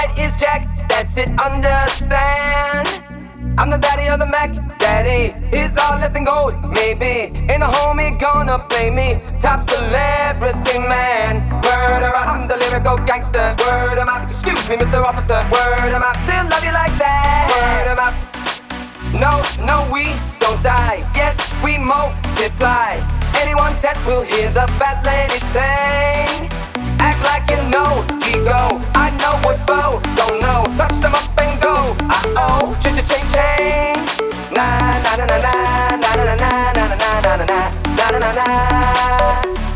right is Jack, that's it, understand. I'm the daddy of the Mac, daddy. is all left and gold, maybe. And a homie gonna play me. Top celebrity man. Word of I'm the lyrical gangster. Word of my? excuse me, Mr. Officer. Word of my? still love you like that. Word of my? No, no, we don't die. Yes, we multiply. Anyone test will hear the fat lady sing. Know what Bo don't know. Touch them up and go. Uh-oh, ch-ch-ching ching. Na na na na na na na na na na na na na na na na na. Yeah.